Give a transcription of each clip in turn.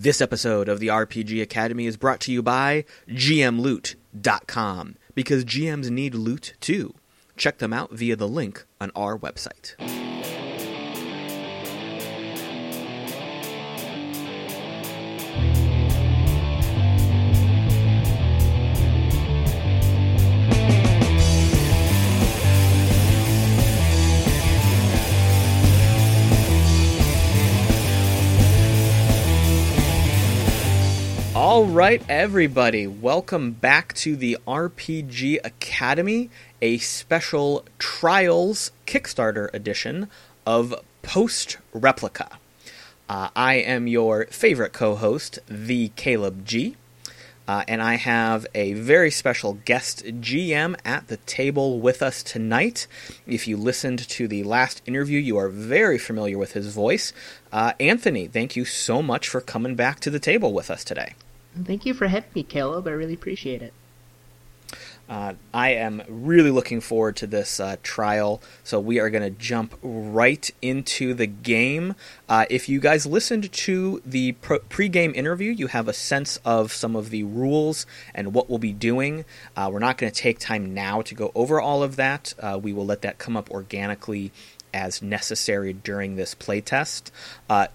This episode of the RPG Academy is brought to you by GMLoot.com because GMs need loot too. Check them out via the link on our website. All right, everybody, welcome back to the RPG Academy, a special Trials Kickstarter edition of Post Replica. Uh, I am your favorite co host, the Caleb G. Uh, and I have a very special guest GM at the table with us tonight. If you listened to the last interview, you are very familiar with his voice. Uh, Anthony, thank you so much for coming back to the table with us today. Thank you for having me, Caleb. I really appreciate it. Uh, I am really looking forward to this uh, trial, so we are going to jump right into the game. Uh, if you guys listened to the pre-game interview, you have a sense of some of the rules and what we'll be doing. Uh, we're not going to take time now to go over all of that. Uh, we will let that come up organically as necessary during this playtest. Uh,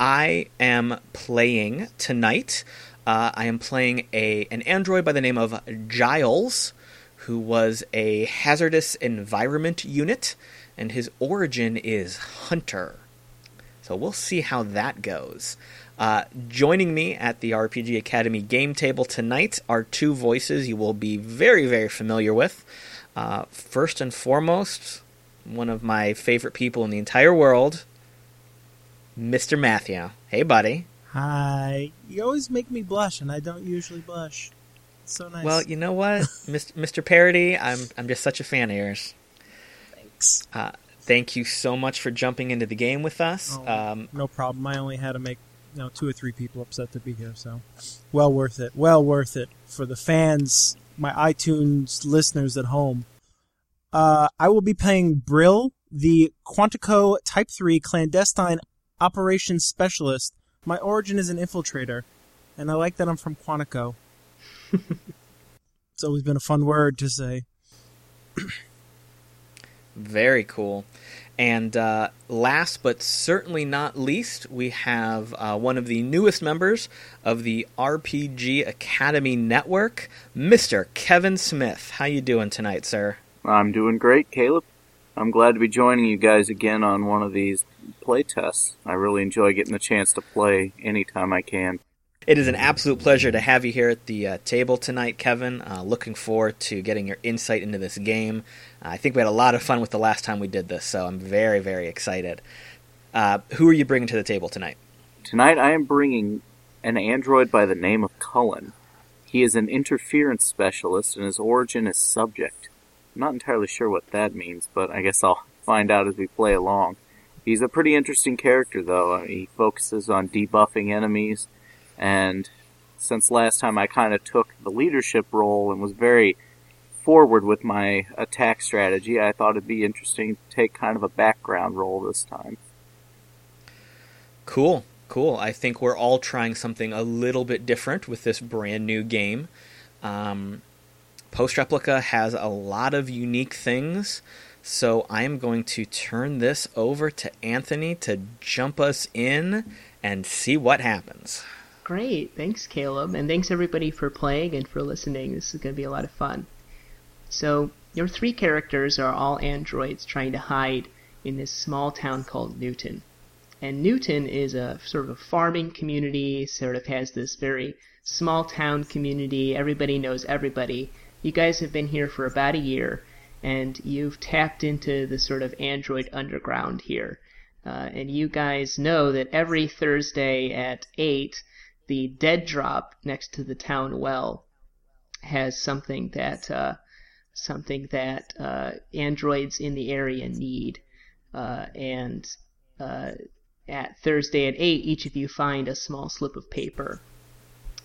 I am playing tonight. Uh, I am playing a an android by the name of Giles, who was a hazardous environment unit, and his origin is Hunter. So we'll see how that goes. Uh, joining me at the RPG Academy game table tonight are two voices you will be very, very familiar with. Uh, first and foremost, one of my favorite people in the entire world, Mr. Matthew. Hey, buddy. Hi. You always make me blush, and I don't usually blush. It's so nice. Well, you know what, Mr. Parody, I'm I'm just such a fan of yours. Thanks. Uh, thank you so much for jumping into the game with us. Oh, Um, no problem. I only had to make you know two or three people upset to be here, so well worth it. Well worth it for the fans, my iTunes listeners at home. Uh, I will be playing Brill, the Quantico Type Three clandestine operations specialist. My origin is an infiltrator, and I like that I'm from Quantico. it's always been a fun word to say. Very cool. And uh, last but certainly not least, we have uh, one of the newest members of the RPG Academy Network, Mr. Kevin Smith. How you doing tonight, sir? I'm doing great, Caleb. I'm glad to be joining you guys again on one of these play tests. I really enjoy getting the chance to play anytime I can. It is an absolute pleasure to have you here at the uh, table tonight, Kevin. Uh, looking forward to getting your insight into this game. Uh, I think we had a lot of fun with the last time we did this, so I'm very, very excited. Uh, who are you bringing to the table tonight? Tonight I am bringing an android by the name of Cullen. He is an interference specialist and his origin is subject. I'm not entirely sure what that means, but I guess I'll find out as we play along. He's a pretty interesting character, though. Uh, He focuses on debuffing enemies, and since last time I kind of took the leadership role and was very forward with my attack strategy, I thought it'd be interesting to take kind of a background role this time. Cool, cool. I think we're all trying something a little bit different with this brand new game. Um, Post Replica has a lot of unique things, so I am going to turn this over to Anthony to jump us in and see what happens. Great. Thanks, Caleb. And thanks, everybody, for playing and for listening. This is going to be a lot of fun. So, your three characters are all androids trying to hide in this small town called Newton. And Newton is a sort of a farming community, sort of has this very small town community. Everybody knows everybody. You guys have been here for about a year, and you've tapped into the sort of android underground here. Uh, and you guys know that every Thursday at 8, the dead drop next to the town well has something that uh, something that uh, androids in the area need. Uh, and uh, at Thursday at 8, each of you find a small slip of paper.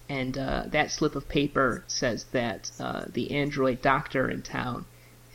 And uh, that slip of paper says that the android doctor in town,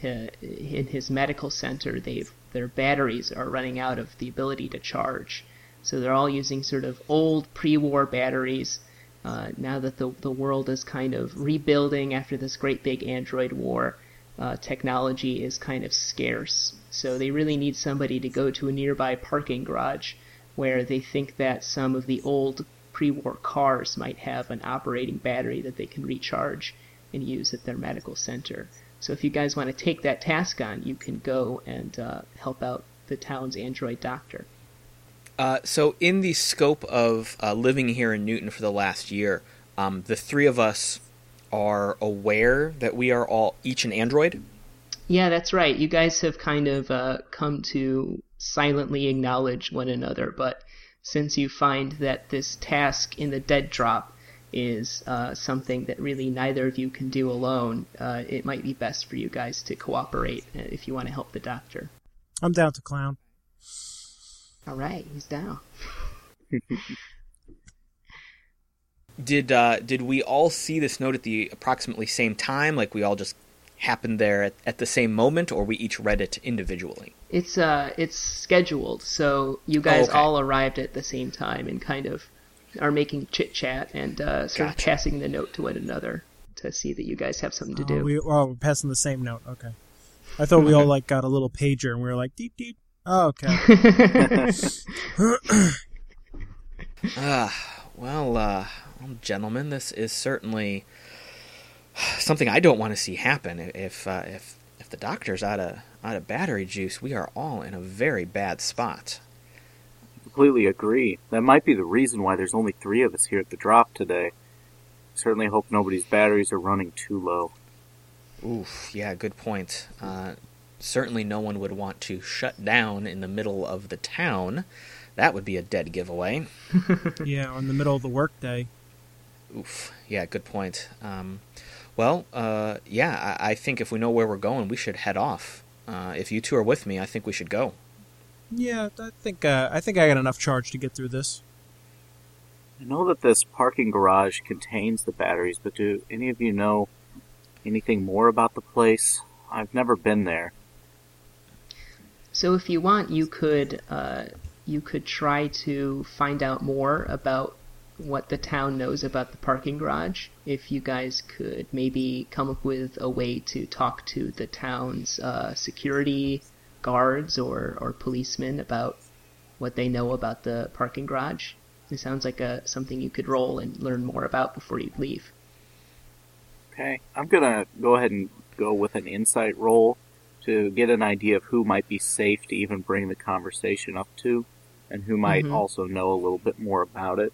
in his medical center, they've their batteries are running out of the ability to charge. So they're all using sort of old pre-war batteries. Uh, now that the the world is kind of rebuilding after this great big android war, uh, technology is kind of scarce. So they really need somebody to go to a nearby parking garage where they think that some of the old pre-war cars might have an operating battery that they can recharge and use at their medical center. So if you guys want to take that task on, you can go and uh, help out the town's android doctor. Uh, so, in the scope of uh, living here in Newton for the last year, um, the three of us are aware that we are all each an android. Yeah, that's right. You guys have kind of uh, come to silently acknowledge one another, but since you find that this task in the dead drop is uh, something that really neither of you can do alone, uh, it might be best for you guys to cooperate uh, if you want to help the doctor. I'm down to clown. All right, he's down. Did uh, did we all see this note at the approximately same time? Like we all just happened there at, at the same moment, or we each read it individually? It's uh, it's scheduled, so you guys okay. all arrived at the same time and kind of are making chit chat and uh, sort of passing the note to one another to see that you guys have something to do. Oh, we, oh, we're passing the same note. Okay. I thought we all like got a little pager and we were like deep deep. Oh, okay. Ah, well, uh, well, gentlemen, this is certainly something I don't want to see happen. If uh, if if the doctor's out of out of battery juice, we are all in a very bad spot. Completely agree. That might be the reason why there's only three of us here at the drop today. Certainly hope nobody's batteries are running too low. Oof, yeah, good point. Uh, certainly, no one would want to shut down in the middle of the town. That would be a dead giveaway. yeah, in the middle of the workday. Oof, yeah, good point. Um, well, uh, yeah, I, I think if we know where we're going, we should head off. Uh, if you two are with me, I think we should go. Yeah, I think uh, I think I got enough charge to get through this. I know that this parking garage contains the batteries, but do any of you know anything more about the place? I've never been there. So if you want, you could uh, you could try to find out more about what the town knows about the parking garage. If you guys could maybe come up with a way to talk to the town's uh, security guards or, or policemen about what they know about the parking garage. It sounds like a, something you could roll and learn more about before you leave. Okay, I'm gonna go ahead and go with an insight roll to get an idea of who might be safe to even bring the conversation up to, and who might Mhm. also know a little bit more about it.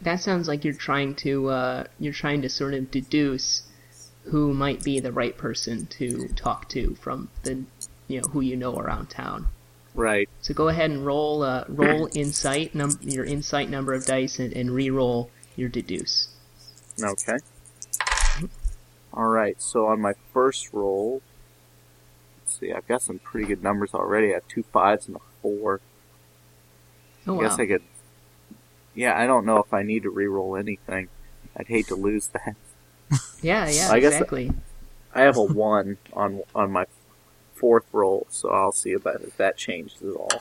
That sounds like you're trying to uh, you're trying to sort of deduce who might be the right person to talk to from the you know who you know around town. Right. So go ahead and roll uh, roll insight num- your insight number of dice and, and re-roll your deduce. Okay. Alright, so on my first roll, let's see, I've got some pretty good numbers already. I have two fives and a four. Oh I guess wow! I could. Yeah, I don't know if I need to re-roll anything. I'd hate to lose that. Yeah, yeah, I guess- exactly. I have a one on on my fourth roll, so I'll see about if that changes at all.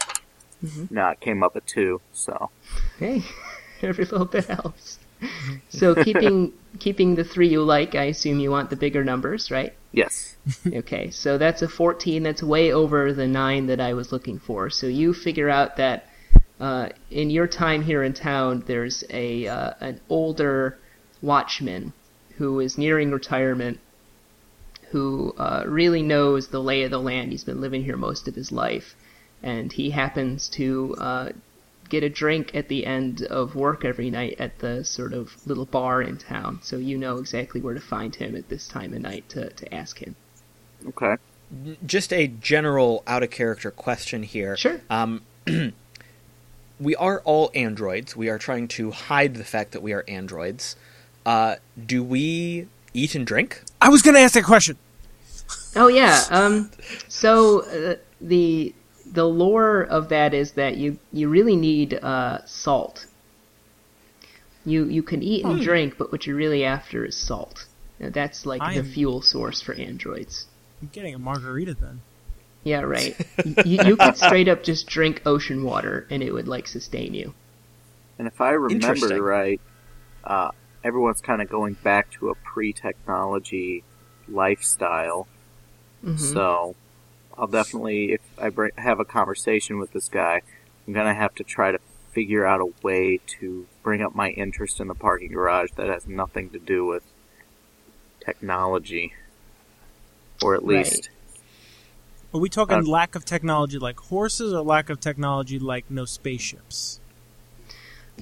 Mhm. No, it came up a two, so Hey, every little bit helps. So keeping keeping the three you like, I assume you want the bigger numbers, right? yes. Okay, so that's a 14. That's way over the 9 that I was looking for. So you figure out that uh, in your time here in town, there's a uh, an older watchman who is nearing retirement, who uh, really knows the lay of the land. He's been living here most of his life, and he happens to uh, get a drink at the end of work every night at the sort of little bar in town. So you know exactly where to find him at this time of night to, to ask him. Okay. Just a general out of character question here. Sure. Um, we are all androids. We are trying to hide the fact that we are androids. Uh, do we eat and drink? I was gonna ask that question. Oh yeah. Um. So uh, the the lore of that is that you you really need uh, salt. You you can eat and drink, but what you're really after is salt. Now, that's like I the am- fuel source for androids. I'm getting a margarita then. Yeah, right. you, you could straight up just drink ocean water and it would like sustain you. And if I remember right, uh, everyone's kind of going back to a pre-technology lifestyle. Mhm. So I'll definitely, if I bring, have a conversation with this guy, I'm gonna have to try to figure out a way to bring up my interest in the parking garage that has nothing to do with technology, or at Right. least Are we talking Uh, lack of technology like horses or lack of technology like no spaceships?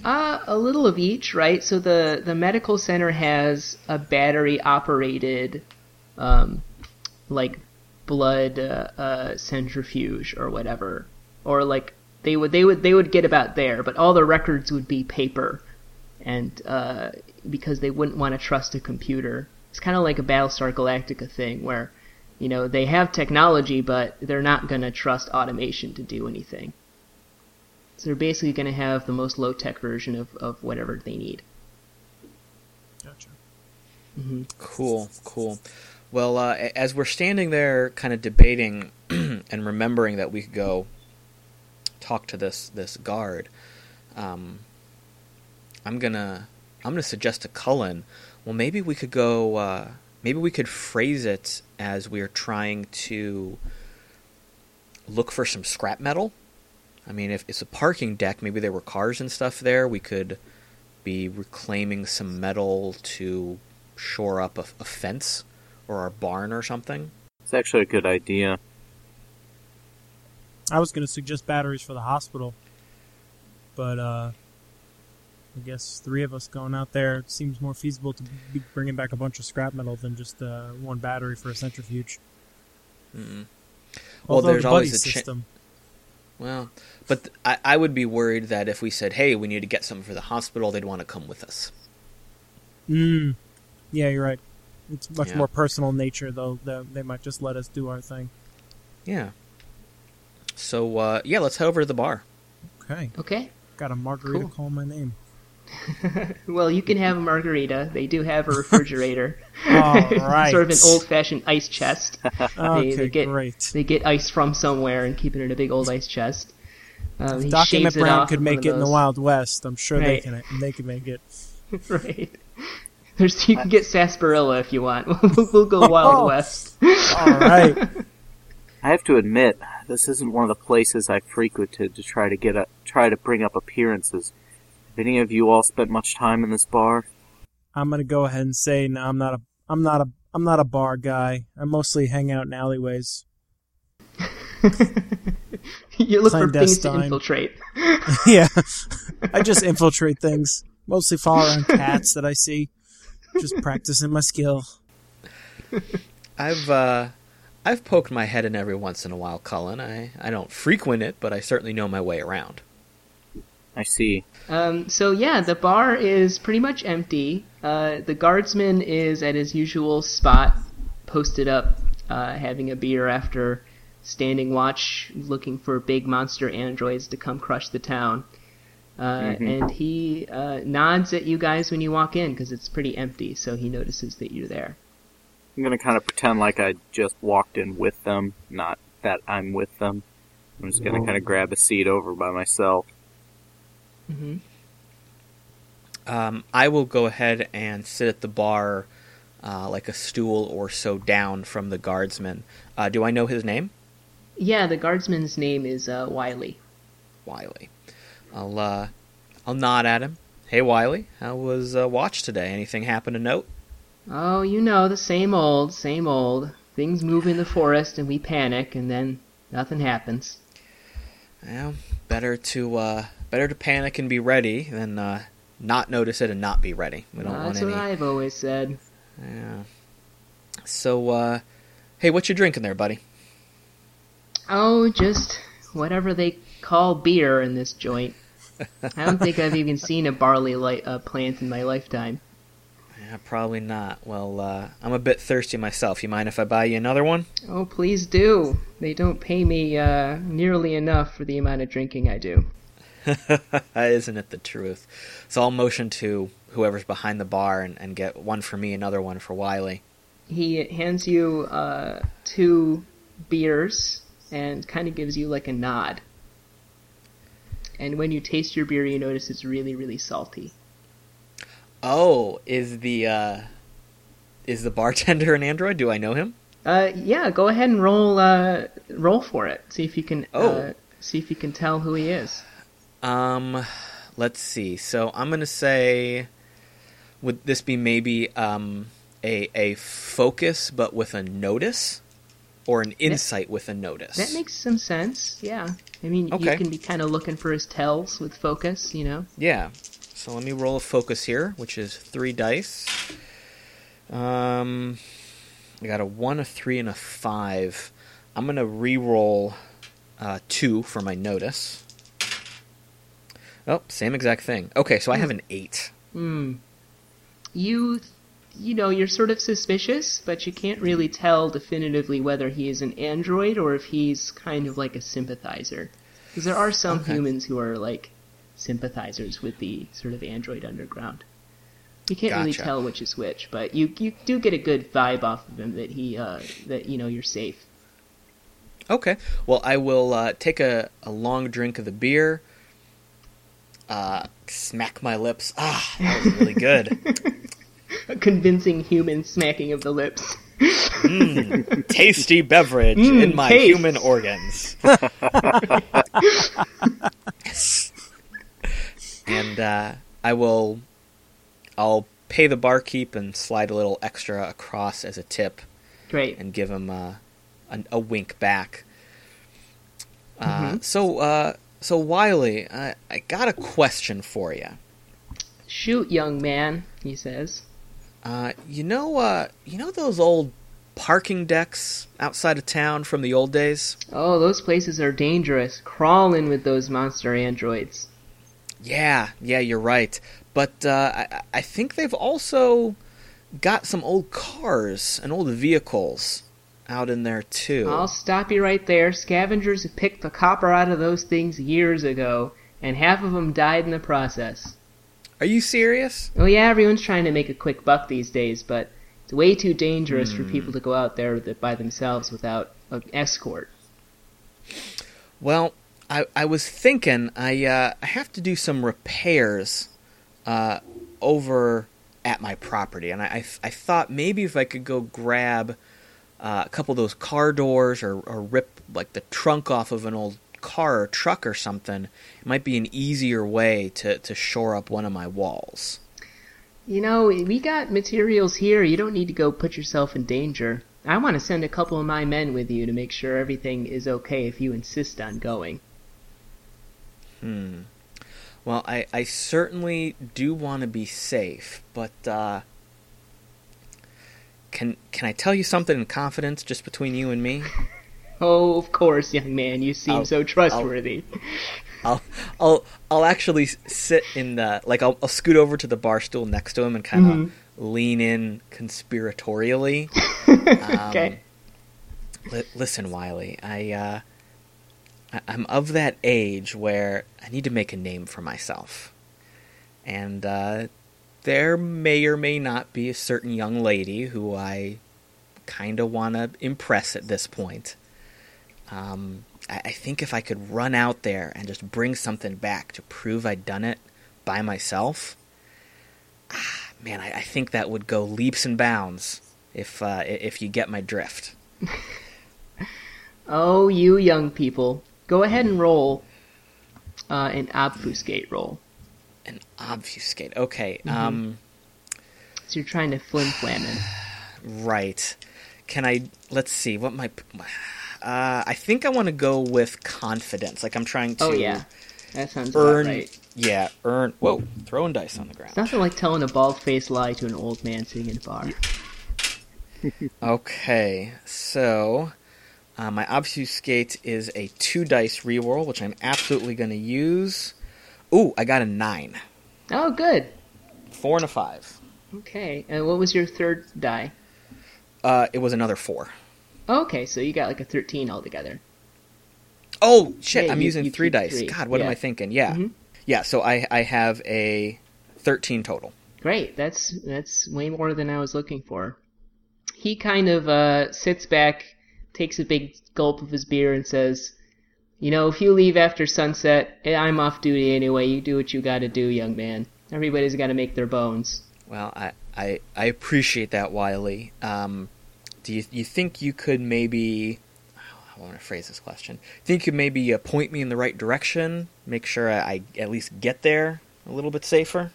Uh, a little of each, right? So the the medical center has a battery operated, um, like blood uh, uh, centrifuge or whatever, or like they would they would they would get about there, but all the records would be paper, and uh, because they wouldn't want to trust a computer. It's kind of like a Battlestar Galactica thing where, you know, they have technology, but they're not going to trust automation to do anything. So they're basically going to have the most low tech version of, of whatever they need. Gotcha. Cool, cool. Well, uh, as we're standing there, kind of debating and remembering that we could go talk to this this guard, um, I'm gonna I'm gonna suggest to Cullen. Well, maybe we could go. Uh, maybe we could phrase it as we are trying to look for some scrap metal. I mean, if it's a parking deck, maybe there were cars and stuff there. We could be reclaiming some metal to shore up a, a fence or our barn or something. it's actually a good idea. I was going to suggest batteries for the hospital, but uh, I guess three of us going out there it seems more feasible to be bringing back a bunch of scrap metal than just uh, one battery for a centrifuge. Mm-mm. Well, Although there's the always a cha- system. Well, but th- I, I would be worried that if we said, "Hey, we need to get something for the hospital," they'd want to come with us. Mm. Yeah, you're right. It's much Yeah. more personal nature, though. They, they might just let us do our thing. Yeah. So uh, yeah, let's head over to the bar. Okay. Okay. Got a margarita Cool. call my name. Well, you can have a margarita. They do have a refrigerator. All right. sort of an old fashioned ice chest. Okay, they get- great. They get ice from somewhere and keep it in a big old ice chest. Um, he Doc shaves Brown could make it in the. Wild West. I'm sure they can. They can make it. right. There's, you can get sarsaparilla if you want. we'll, we'll go Wild Oh. West. All right. I have to admit, this isn't one of the places I frequented to try to get a, try to bring up appearances. Have any of you all spent much time in this bar? I'm gonna go ahead and say no. I'm not a. I'm not a. I'm not a bar guy. I mostly hang out in alleyways. you look for things to infiltrate. yeah, I just infiltrate things. Mostly follow around cats that I see. Just practicing my skill. I've uh, I've poked my head in every once in a while, Cullen. I I don't frequent it, but I certainly know my way around. I see. Um, so yeah, the bar is pretty much empty. Uh, the guardsman is at his usual spot, posted up, uh, having a beer after standing watch, looking for big monster androids to come crush the town. Uh, Mhm. And he uh, nods at you guys when you walk in because it's pretty empty, so he notices that you're there. I'm gonna kind of pretend like I just walked in with them, not that I'm with them. I'm just gonna kind of grab a seat over by myself. Mm-hmm. Um, I will go ahead and sit at the bar, uh, like a stool or so down from the guardsman. Uh, do I know his name? Yeah, the guardsman's name is uh, Wiley. Wiley. I'll uh, I'll nod at him. Hey Wiley, how was uh, watch today? Anything happen to note? Oh, you know, the same old, same old. Things move in the forest and we panic, and then nothing happens. Well, better to uh, better to panic and be ready than uh, not notice it and not be ready. We don't want That's any. what I've always said. Yeah. So, uh, hey, what you drinking there, buddy? Oh, just whatever they call beer in this joint. I don't think I've even seen a barley li- uh, plant in my lifetime. Yeah, probably not. Well, uh, I'm a bit thirsty myself. You mind if I buy you another one? Oh, please do. They don't pay me uh, nearly enough for the amount of drinking I do. Isn't it the truth? So I'll motion to whoever's behind the bar and, and get one for me, another one for Wiley. He hands you uh, two beers and kind of gives you like a nod. And when you taste your beer, you notice it's really, really salty. Oh, is the uh, is the bartender an android? Do I know him? Uh, yeah, go ahead and roll uh, roll for it. See if you can Oh. uh, see if you can tell who he is. Um, let's see. So I'm gonna say, would this be maybe um a a focus but with a notice, or an insight with a notice? That makes some sense. Yeah, I mean Okay. you can be kind of looking for his tells with focus. You know. Yeah. So let me roll a focus here, which is three dice. Um, I got a one, a three, and a five. I'm gonna re-roll uh, two for my notice. Oh, same exact thing. Okay, so I have an eight. Hmm. You, you know, you're sort of suspicious, but you can't really tell definitively whether he is an android or if he's kind of like a sympathizer. Because there are some Okay. humans who are like sympathizers with the sort of android underground. You can't really tell which is which, but you you do get a good vibe off of him that he uh, that you know you're safe. Okay. Well, I will uh, take a, a long drink of the beer. Uh, smack my lips. Ah, that was really good. A convincing human smacking of the lips. Mm, tasty beverage Mm, in my taste. human organs. and uh, I will, I'll pay the barkeep and slide a little extra across as a tip, Great. and give him uh, a, a wink back. Uh, Mhm. So, uh, so Wiley, I, I got a question for you. Shoot, young man, he says. Uh, you know, uh, you know those old parking decks outside of town from the old days? Oh, those places are dangerous. Crawling with those monster androids. Yeah, yeah, you're right. But uh, I, I think they've also got some old cars and old vehicles out in there too. I'll stop you right there. Scavengers picked the copper out of those things years ago, and half of them died in the process. Are you serious? Oh yeah, everyone's trying to make a quick buck these days, but it's way too dangerous for people to go out there by themselves without an escort. Well, I, I was thinking I uh, I have to do some repairs uh, over at my property, and I, I, I thought maybe if I could go grab uh, a couple of those car doors or, or rip like the trunk off of an old car or truck or something, it might be an easier way to, to shore up one of my walls. You know, we got materials here. You don't need to go put yourself in danger. I want to send a couple of my men with you to make sure everything is okay if you insist on going. Hmm. Well, I, I certainly do want to be safe, but uh, can can I tell you something in confidence, just between you and me? Oh, of course, young man. You seem I'll- so trustworthy. I'll I'll I'll actually sit in the like I'll, I'll scoot over to the bar stool next to him and kind of Mhm. lean in conspiratorially. okay. Li- listen, Wiley, I uh, I- I'm of that age where I need to make a name for myself, and uh, there may or may not be a certain young lady who I kind of want to impress at this point. Um, I, I think if I could run out there and just bring something back to prove I'd done it by myself, ah, man, I, I think that would go leaps and bounds. If uh, if you get my drift. Oh, you young people. Go ahead and roll uh, an obfuscate roll. An obfuscate. Okay. Mm-hmm. Um. So you're trying to flim flam it. Right. Can I? Let's see. What my. Uh, I think I want to go with confidence. Like I'm trying to Oh, yeah. That sounds earn. about right. Yeah, earn. Whoa! Throwing dice on the ground. It's nothing like telling a bald faced lie to an old man sitting in a bar. Okay, so uh, my obfuscate is a two dice reroll, which I'm absolutely going to use. Ooh, I got a nine, Oh, good. four and a five. Okay. And what was your third die? Uh, it was another four. Okay, so you got like a 13 altogether. Oh shit! Yeah, I'm you- using you three dice. three, God, what am. I thinking? Yeah, Mhm. yeah. So I I have a thirteen total. Great. That's that's way more than I was looking for. He kind of uh, sits back, takes a big gulp of his beer and says, "You know, if you leave after sunset, eh, I'm off duty anyway. You do what you got to do, young man. Everybody's got to make their bones." Well, I, I, I appreciate that, Wiley. Um, do you you think you could maybe? I want to phrase this question. Think you could maybe uh, point me in the right direction? Make sure I, I at least get there a little bit safer.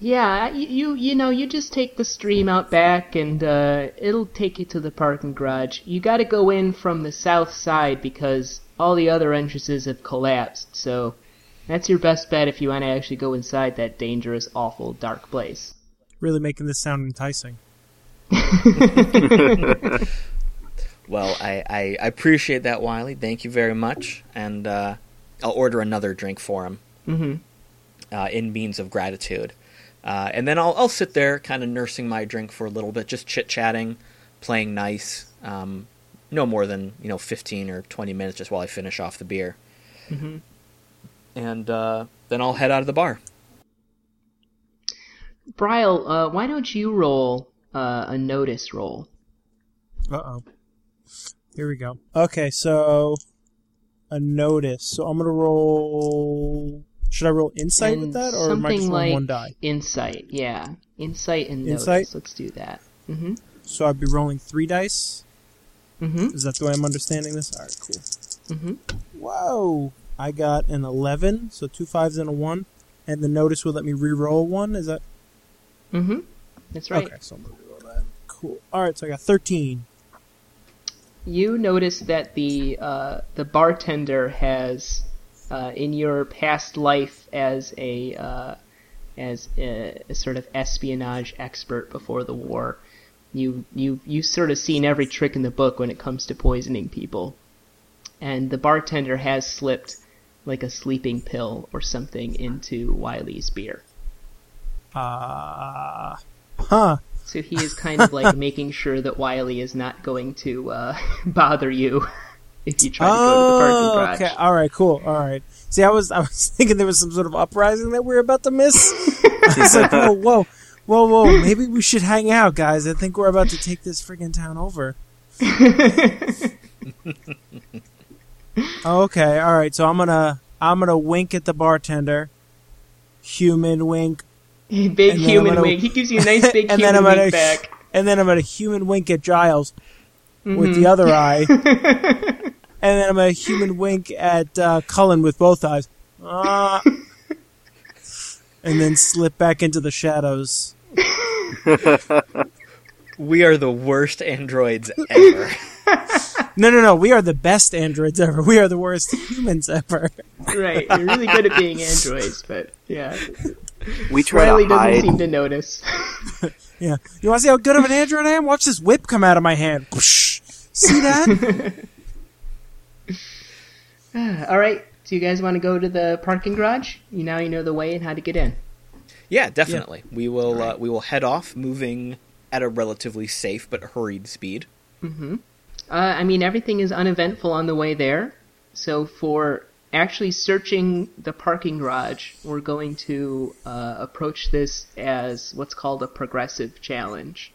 Yeah, you you, you know, you just take the stream out back, and uh, it'll take you to the parking garage. You got to go in from the south side because all the other entrances have collapsed. So that's your best bet if you want to actually go inside that dangerous, awful, dark place. Really making this sound enticing. Well, I, I, I appreciate that, Wiley. Thank you very much, and uh, I'll order another drink for him Mm-hmm. uh, in means of gratitude. Uh, and then I'll I'll sit there, kind of nursing my drink for a little bit, just chit chatting, playing nice. Um, no more than you know fifteen or twenty minutes, just while I finish off the beer. Mm-hmm. And uh, then I'll head out of the bar. Bryle, uh, why don't you roll uh, a notice roll? Uh oh. Here we go. Okay, so a notice. So I'm gonna roll. Should I roll insight And with that, or am I something just rolling like one die? Insight, yeah. Insight and Insight? notice. Let's do that. Mm-hmm. So I'd be rolling three dice. Mm-hmm. Is that the way I'm understanding this? All right, cool. Mm-hmm. Whoa! I got an eleven, so two fives and a one, and the notice will let me re-roll one. Is that Mm-hmm. That's right. okay? So I'm gonna re-roll that. Cool. All right, so I got thirteen. You notice that the uh, the bartender has, uh, in your past life as a uh, as a, a sort of espionage expert before the war, you you you sort of seen every trick in the book when it comes to poisoning people, and the bartender has slipped like a sleeping pill or something into Wiley's beer. Uh, huh. So he is kind of like making sure that Wiley is not going to uh, bother you if you try to go to the parking Oh, garage. okay. All right. Cool. All right. See, I was I was thinking there was some sort of uprising that we are about to miss. I was like, whoa, whoa, whoa, whoa. Maybe we should hang out, guys. I think we're about to take this friggin' town over. okay. All right. So I'm gonna I'm gonna wink at the bartender. Human wink, big And then I'm human gonna- wink. He gives you a nice big and then human I'm gonna wink back. and then I'm gonna human wink at Giles with Mm-hmm. the other eye, and then I'm gonna human wink at uh, Cullen with both eyes, Ah. and then slip back into the shadows. We are the worst androids ever. No, no, no. We are the best androids ever. We are the worst humans ever. right. You're really good at being androids, but yeah. We try Riley to doesn't seem to notice. Yeah. You want to see how good of an android I am? Watch this whip come out of my hand. See that? All right. So you guys want to go to the parking garage? You now you know the way and how to get in. Yeah, definitely. We will uh, we will head off, moving at a relatively safe but hurried speed. Mm-hmm. Uh, I mean, everything is uneventful on the way there. So for actually searching the parking garage, we're going to uh, approach this as what's called a progressive challenge.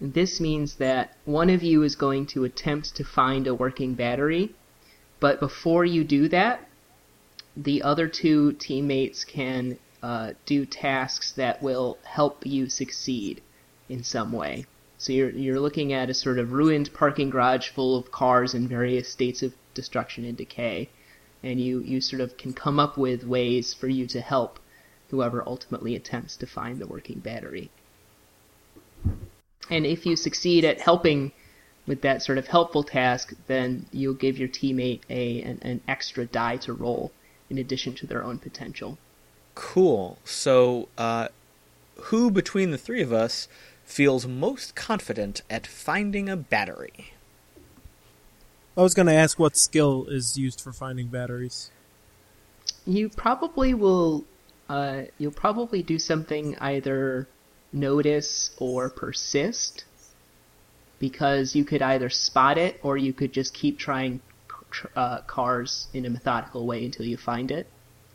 This means that one of you is going to attempt to find a working battery, but before you do that, the other two teammates can uh, do tasks that will help you succeed in some way. So you're you're looking at a sort of ruined parking garage full of cars in various states of destruction and decay, and you you sort of can come up with ways for you to help whoever ultimately attempts to find the working battery. And if you succeed at helping with that sort of helpful task, then you'll give your teammate a an, an extra die to roll in addition to their own potential. Cool. So, uh, who between the three of us feels most confident at finding a battery? I was going to ask what skill is used for finding batteries. You probably will. Uh, you'll probably do something either notice or persist, because you could either spot it or you could just keep trying uh, cars in a methodical way until you find it.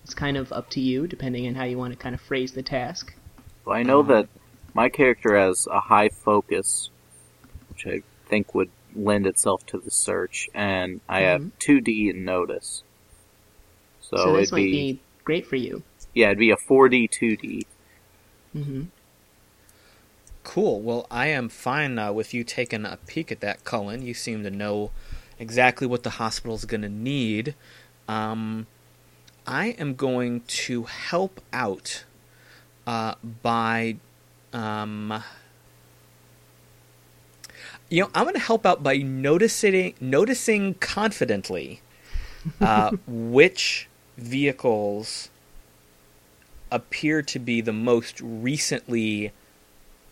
It's kind of up to you, depending on how you want to kind of phrase the task. Well, I know that my character has a high focus, which I think would lend itself to the search, and I have Mhm. 2D in notice. So, So, this it'd might be, be great for you. yeah, it'd be a 4D 2D. hmm Cool. Well, I am fine uh, with you taking a peek at that, Cullen. You seem to know exactly what the hospital's going to need. Um, I am going to help out uh, by, um, you know, I'm going to help out by noticing noticing confidently uh, which vehicles appear to be the most recently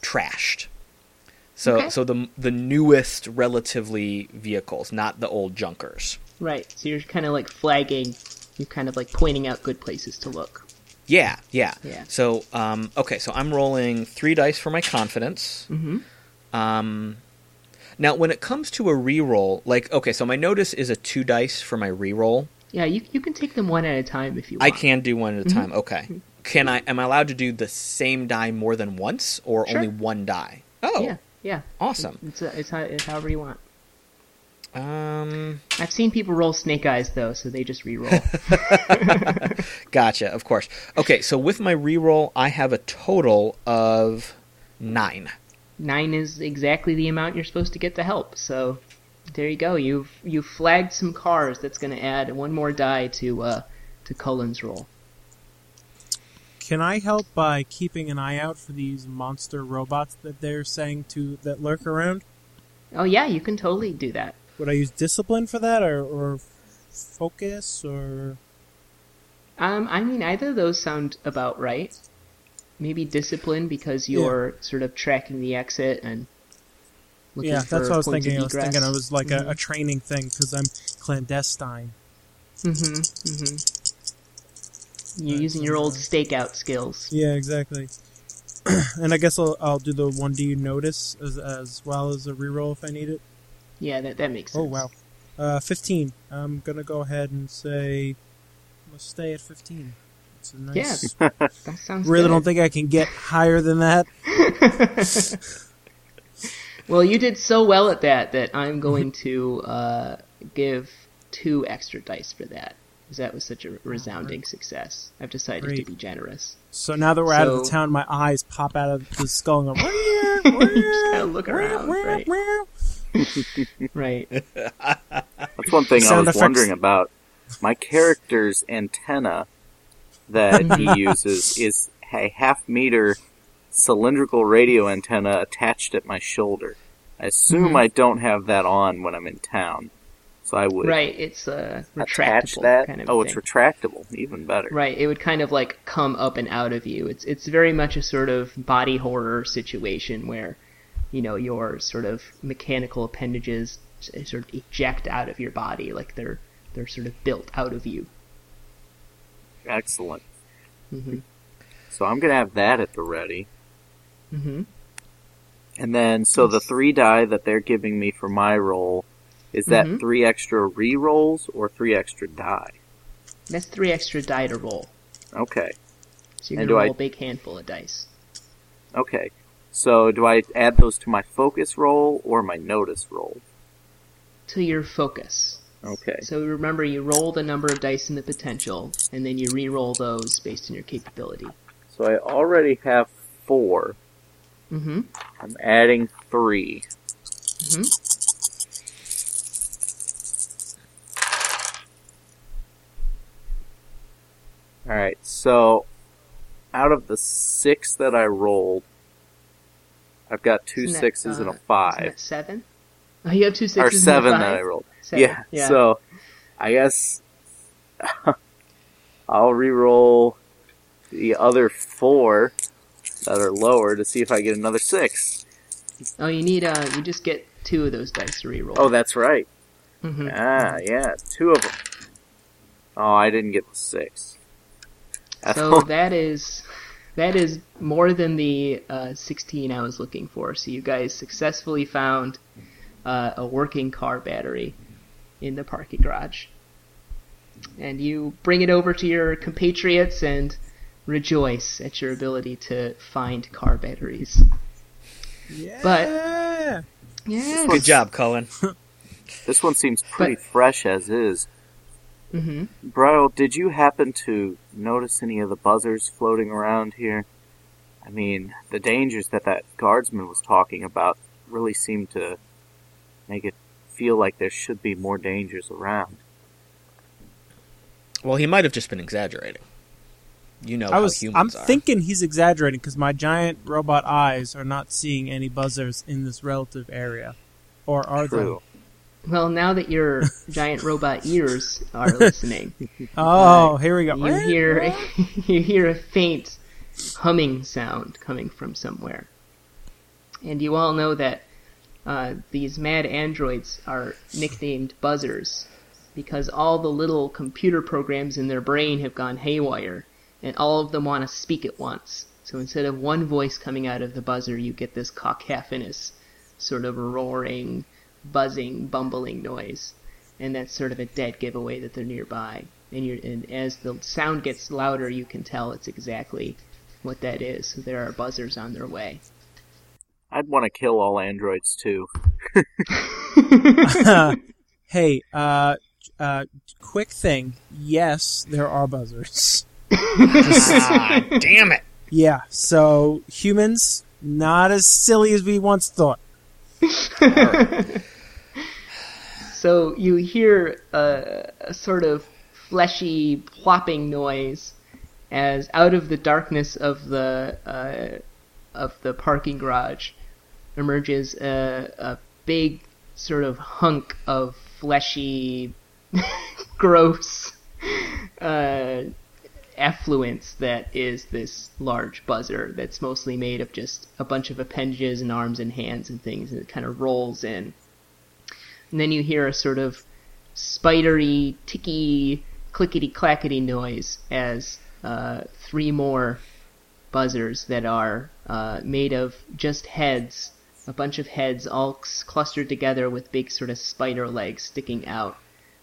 trashed. So Okay. so the the newest relatively vehicles, not the old junkers. Right. So you're kind of like flagging. You're kind of like pointing out good places to look. Yeah, yeah. Yeah. So um okay, so I'm rolling 3 dice for my confidence. Mm-hmm. Um now when it comes to a reroll, like okay, so my notice is a 2 dice for my reroll. Yeah, you you can take them one at a time if you want. I can do one at a time. Okay. Can I am I allowed to do the same die more than once or Sure. only one die? Oh, Yeah, yeah. awesome. It's it's, how, it's however you want. Um I've seen people roll snake eyes though, so they just re-roll. Gotcha, of course. Okay, so with my reroll, I have a total of nine. Nine is exactly the amount you're supposed to get to help. So there you go. You've you flagged some cars. That's going to add one more die to uh, to Cullen's roll. Can I help by keeping an eye out for these monster robots that they're saying to that lurk around? Oh yeah, you can totally do that. Would I use discipline for that, or, or focus, or Um, I mean, either of those sound about right. Maybe discipline because you're sort of tracking the exit and looking yeah? That's what I was thinking. I was thinking I was like a, Mhm. a training thing because I'm clandestine. Mm-hmm. Mm-hmm. You're using your old stakeout skills. Yeah, exactly. and I guess I'll, I'll do the one D notice as as well as a reroll if I need it. Yeah, that that makes sense. Oh wow, uh, fifteen. I'm gonna go ahead and say let's stay at fifteen. It's a nice. That sounds really good. don't think I can get higher than that. Well, you did so well at that that I'm going to uh, give two extra dice for that. Because that was such a resounding success. I've decided to be generous. So now that we're out of the town, my eyes pop out of the skull and go. Just kinda look around, right? Right. That's one thing I was effects. wondering about. My character's antenna that he uses is a half meter cylindrical radio antenna attached at my shoulder. I assume Mhm. I don't have that on when I'm in town, so I would Right. It's a retractable that. kind of oh, thing. it's retractable, even better. Right, it would kind of like come up and out of you. It's it's very much a sort of body horror situation where, you know, your sort of mechanical appendages sort of eject out of your body, like they're they're sort of built out of you. Excellent. hmm So I'm gonna have that at the ready, hmm and then so the three die that they're giving me for my roll is that Mhm. three extra re rolls or three extra die. That's three extra die to roll. Okay. So you're And gonna do I- roll a big handful of dice. Okay. So do I add those to my focus roll or my notice roll? To your focus. Okay. So remember, you roll the number of dice in the potential, and then you re-roll those based on your capability. So I already have four. Mm-hmm. I'm adding three. Mm-hmm. Alright, so out of the six that I rolled, I've got 2 Isn't that, sixes and uh, a Isn't five. seven? Oh, you have two Or sixes and a seven that I rolled. Seven, Yeah, yeah. so I guess I'll re-roll the other four that are lower to see if I get another six. Oh, you need uh, you just get two of those dice to re-roll. Oh, that's right. hmm Ah, yeah, two of them. Oh, I didn't get the six. So that is that is more than the uh, 16 I was looking for. So you guys successfully found uh, a working car battery in the parking garage, and you bring it over to your compatriots and rejoice at your ability to find car batteries. Yeah. But- Yeah. Good job, Cullen. This one seems pretty But- fresh as is. Bridal, did you happen to notice any of the buzzers floating around here? I mean, the dangers that that guardsman was talking about really seem to make it feel like there should be more dangers around. Well, he might have just been exaggerating. You know I how was. I'm are. thinking he's exaggerating because my giant robot eyes are not seeing any buzzers in this relative area, or are True. Well, now that your giant robot ears are listening, they? Oh, uh, here we go. you hear you hear a faint humming sound coming from somewhere, and you all know that uh, these mad androids are nicknamed buzzers because all the little computer programs in their brain have gone haywire, and all of them want to speak at once. So instead of one voice coming out of the buzzer, you get this cacophonous sort of roaring, buzzing, bumbling noise, and that's sort of a dead giveaway that they're nearby. And, and as the sound gets louder, you can tell it's exactly what that is. So there are buzzers on their way. I'd want to kill all androids too. hey, uh, uh, quick thing. Yes, there are buzzers. ah, damn it! Yeah, so humans not as silly as we once thought. So you hear a, a sort of fleshy plopping noise as out of the darkness of the uh, of the parking garage emerges a, a big sort of hunk of fleshy, gross uh, effluence that is this large buzzer that's mostly made of just a bunch of appendages and arms and hands and things, and it kind of rolls in. And then you hear a sort of spidery, ticky, clickety clackety noise as uh, three more buzzers that are uh, made of just heads, a bunch of heads all clustered together with big sort of spider legs sticking out.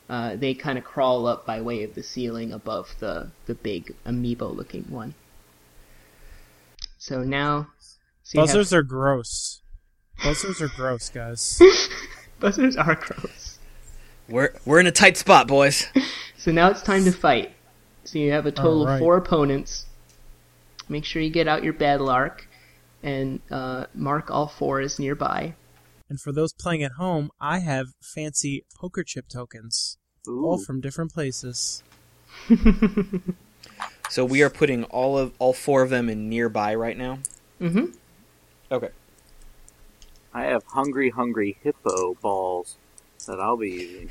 Uh, they kind of crawl up by way of the ceiling above the, the big amoeba looking one. So now. So you have- Buzzers are gross. Buzzers are gross, guys. buzzers are gross. We're we're in a tight spot, boys. So now it's time to fight. So you have a total Alright. of four opponents. Make sure you get out your battle arc and uh, mark all four as nearby. And for those playing at home, I have fancy poker chip tokens, Ooh. all from different places. So we are putting all of all four of them in nearby right now. Mm-hmm. Okay. I have hungry, hungry hippo balls that I'll be using.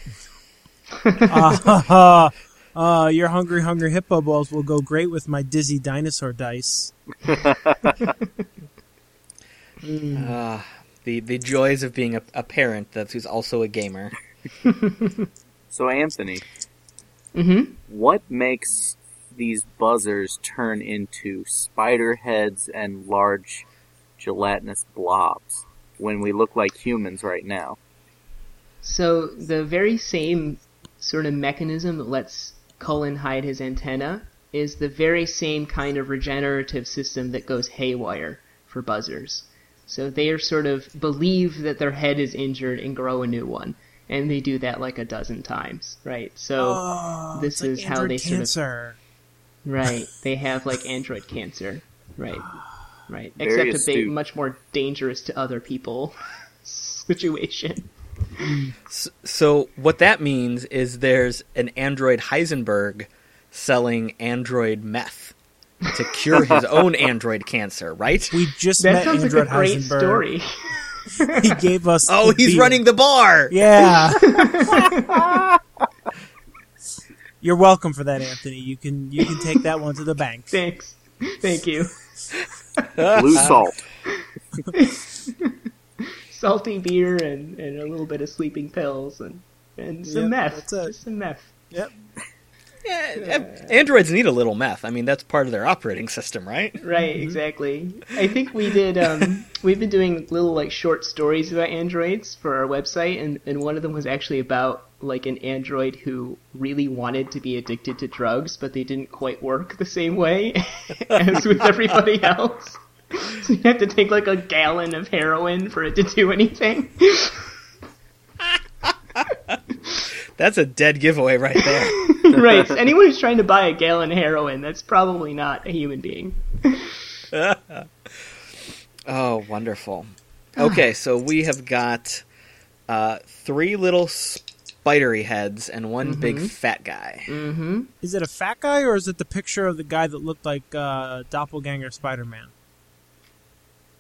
uh, uh, your hungry, hungry hippo balls will go great with my dizzy dinosaur dice. Ah, the the joys of being a, a parent that's who's also a gamer. So, Anthony, Mm-hmm. what makes these buzzers turn into spider heads and large gelatinous blobs when we look like humans right now? So the very same sort of mechanism that lets Cullen hide his antenna is the very same kind of regenerative system that goes haywire for buzzers. So they are sort of believe that their head is injured and grow a new one. And they do that like a dozen times, right? So oh, this it's like is how android they sort of- cancer. Right. They have like android cancer. Right. Right. Very Except a big, much more dangerous to other people situation. So, so what that means is there's an android Heisenberg selling android meth to cure his own android cancer, right? We just That met sounds like Android a great Heisenberg. story. He gave us. Oh, he's beer. running the bar. Yeah. You're welcome for that, Anthony. You can you can take that one to the bank. Thanks. Thank you. Blue salt. Salty beer and, and a little bit of sleeping pills and, and some Yep, meth. that's it. Just some meth. Yep. Yeah, a- androids need a little meth. I mean, that's part of their operating system, right? Right, exactly. I think we did. Um, we've been doing little like short stories about androids for our website, and, and one of them was actually about like an android who really wanted to be addicted to drugs, but they didn't quite work the same way as with everybody else. so you have to take like a gallon of heroin for it to do anything. That's a dead giveaway right there. right. Anyone who's trying to buy a gallon of heroin, that's probably not a human being. oh, wonderful. Okay, so we have got uh, three little spidery heads and one big fat guy. Mm-hmm. Is it a fat guy or is it the picture of the guy that looked like uh, doppelganger Spider-Man?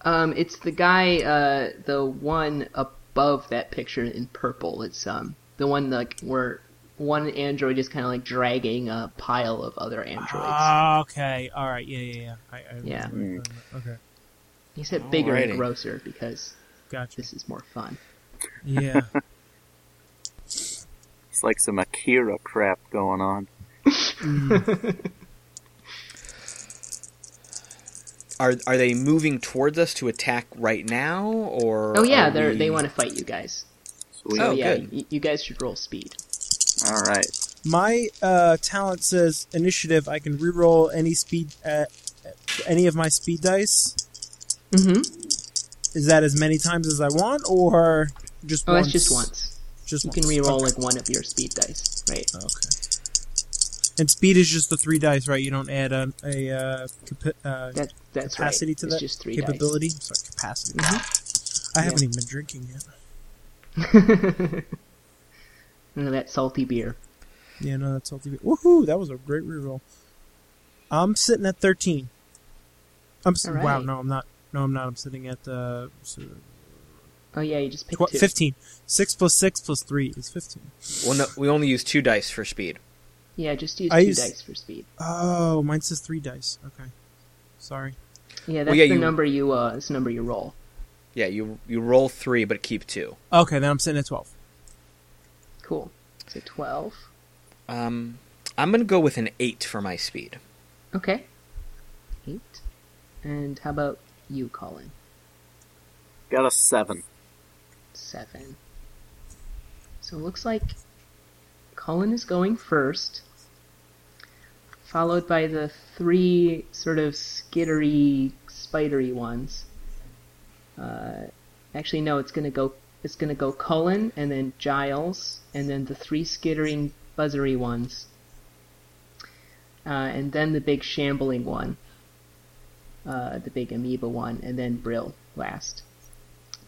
Um, it's the guy, uh, the one above that picture in purple. It's um the one like where one android is kind of like dragging a pile of other androids. Ah, okay. All right. Yeah, yeah, yeah. I, I Yeah. remember. Okay. he said bigger Alrighty. and grosser because Gotcha. this is more fun. Yeah. It's like some Akira crap going on. Are are they moving towards us to attack right now, or? Oh yeah, they are we- they want to fight you guys. Sweet. So Oh, yeah, good. y- you guys should roll speed. All right. My uh, talent says initiative. I can reroll any speed, uh, any of my speed dice. Mm-hmm. Is that as many times as I want, or just Oh, once? that's just once. Just You once. can re-roll Okay. like one of your speed dice, right? Okay. And speed is just the three dice, right? You don't add a, a uh, capa- uh, That that's capacity right. to it's that just three capability. Sorry, capacity. I haven't even been drinking yet. dice. That salty beer. Yeah, no, that's salty. Beer. Woohoo! That was a great reroll. I'm sitting at thirteen. I'm s- All wow. No, I'm not. No, I'm not. I'm sitting at uh, Oh yeah, you just picked tw- two. fifteen. Six plus six plus three is fifteen. Well, no, we only use two dice for speed. Yeah, just use I two use- dice for speed. Oh, mine says three dice. Okay, sorry. Yeah, that's yeah, the you- number you uh, that's the number you roll. Yeah, you you roll three, but keep two. Okay, then I'm sitting at twelve. Cool. So twelve. Um, I'm gonna go with an eight for my speed. Okay. Eight. And how about you, Colin? Got a seven. Seven. So it looks like Colin is going first, followed by the three sort of skittery, spidery ones. Uh, actually, no, it's gonna go. It's gonna go Cullen and then Giles, and then the three skittering, buzzery ones, uh, and then the big shambling one, uh, the big amoeba one, and then Brill last.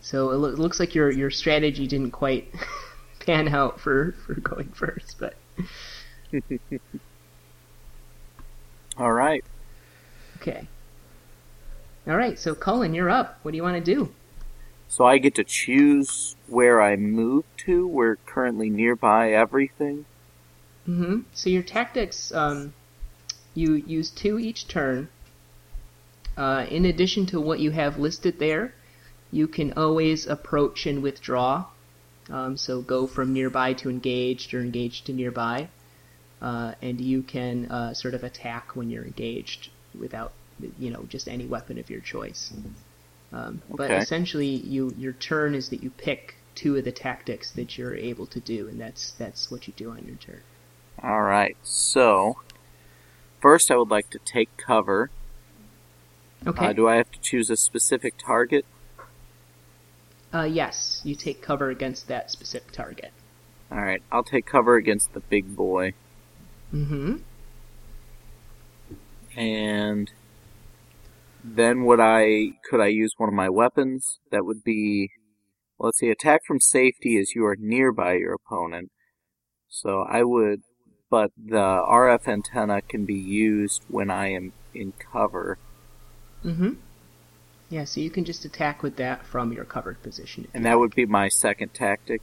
So it, loo- it looks like your your strategy didn't quite pan out for for going first, but All right. okay. All right, so Colin, you're up. What do you want to do? So I get to choose where I move to. We're currently nearby everything. hmm So your tactics, um, you use two each turn. Uh, in addition to what you have listed there, you can always approach and withdraw. Um, so go from nearby to engaged or engaged to nearby. Uh, and you can uh, sort of attack when you're engaged without, you know, just any weapon of your choice. Um, But essentially, you your turn is that you pick two of the tactics that you're able to do, and that's that's what you do on your turn. All right. So first, I would like to take cover. Okay. Uh, do I have to choose a specific target? Uh, yes, you take cover against that specific target. All right. I'll take cover against the big boy, Mm-hmm. and then would I could I use one of my weapons? That would be well, let's see. Attack from safety is you are nearby your opponent. So I would, but the RF antenna can be used when I am in cover. Mm-hmm. Yeah, so you can just attack with that from your covered position. And that would be my second tactic.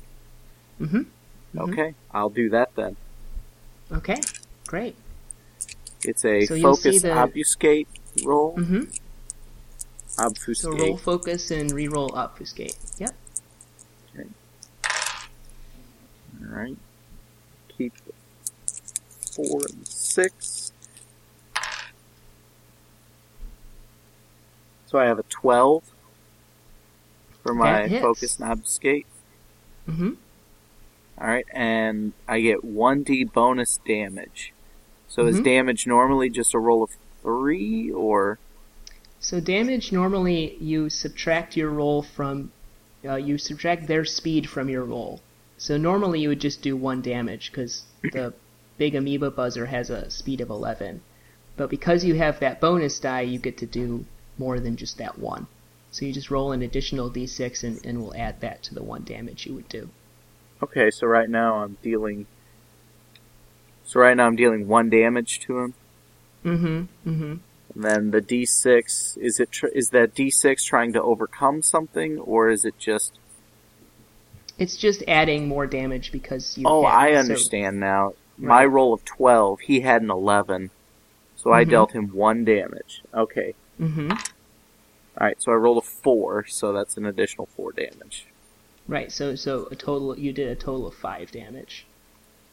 like. Mhm. Mhm. Okay, I'll do that then. Okay. Great. It's a So focus the- obfuscate roll. Mm-hmm. Obfuscate. So roll focus and re-roll obfuscate. Yep. Alright. Keep four and six. So I have a twelve for my focus and obfuscate. Mm-hmm. Alright, and I get 1d bonus damage. So is Mhm. damage normally just a roll of three, or So damage normally you subtract your roll from, uh, you subtract their speed from your roll. So normally you would just do one damage because the big amoeba buzzer has a speed of 11. But because you have that bonus die, you get to do more than just that one. So you just roll an additional d6 and, and we'll add that to the one damage you would do. Okay, so right now I'm dealing. So right now I'm dealing one damage to him, Mm-hmm. Mm-hmm. And then the d6 is it tr- is that d6 trying to overcome something, or is it just? It's just adding more damage because you. Oh, had- I so- understand now. My Right. roll of twelve, he had an eleven, so I Mhm. dealt him one damage. Okay, Mm-hmm. all right. So I rolled a four, so that's an additional four damage. Right. So so a total you did a total of five damage.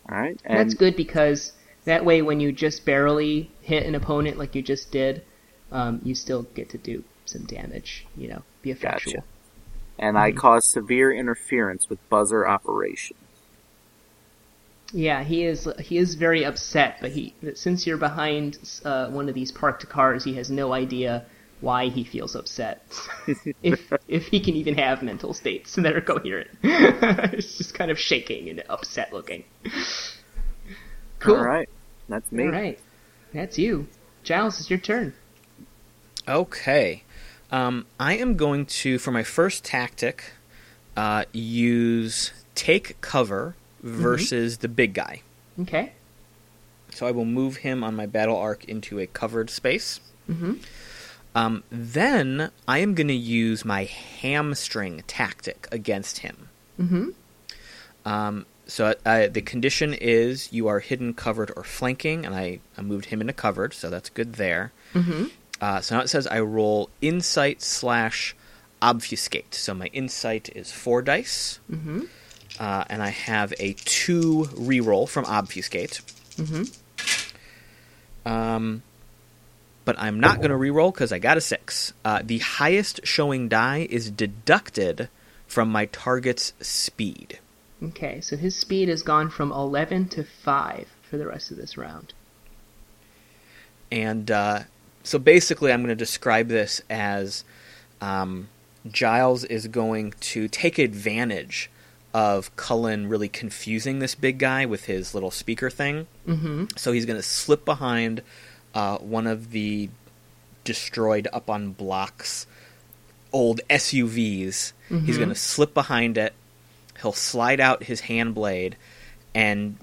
All right, and that's good because that way when you just barely hit an opponent like you just did, um, you still get to do some damage. You know, be effectual. Gotcha. and I cause severe interference with buzzer operation. Yeah, he is. He is very upset, but he since you're behind uh, one of these parked cars, he has no idea why he feels upset. if if he can even have mental states that are coherent, it's just kind of shaking and upset looking. Cool. All right, that's me. All right, that's you, Giles. It's your turn. Okay. Um, I am going to, for my first tactic, uh, use take cover versus the big guy. Okay. So I will move him on my battle arc into a covered space. Mm-hmm. Um, then I am going to use my hamstring tactic against him. Mm-hmm. Um, so uh, the condition is you are hidden, covered, or flanking, and I, I moved him into covered, so that's good there. Mm-hmm. Uh, so now it says I roll insight slash obfuscate. So my insight is four dice, Mm-hmm. uh, and I have a two reroll from obfuscate. Mm-hmm. Um, but I'm not going to reroll because I got a six. Uh, the highest showing die is deducted from my target's speed. Okay, so his speed has gone from eleven to five for the rest of this round. And uh, so basically, I'm going to describe this as um, Giles is going to take advantage of Cullen really confusing this big guy with his little speaker thing. Mm-hmm. So he's going to slip behind uh, one of the destroyed up on blocks old SUVs. He's Mhm. going to slip behind it. He'll slide out his hand blade and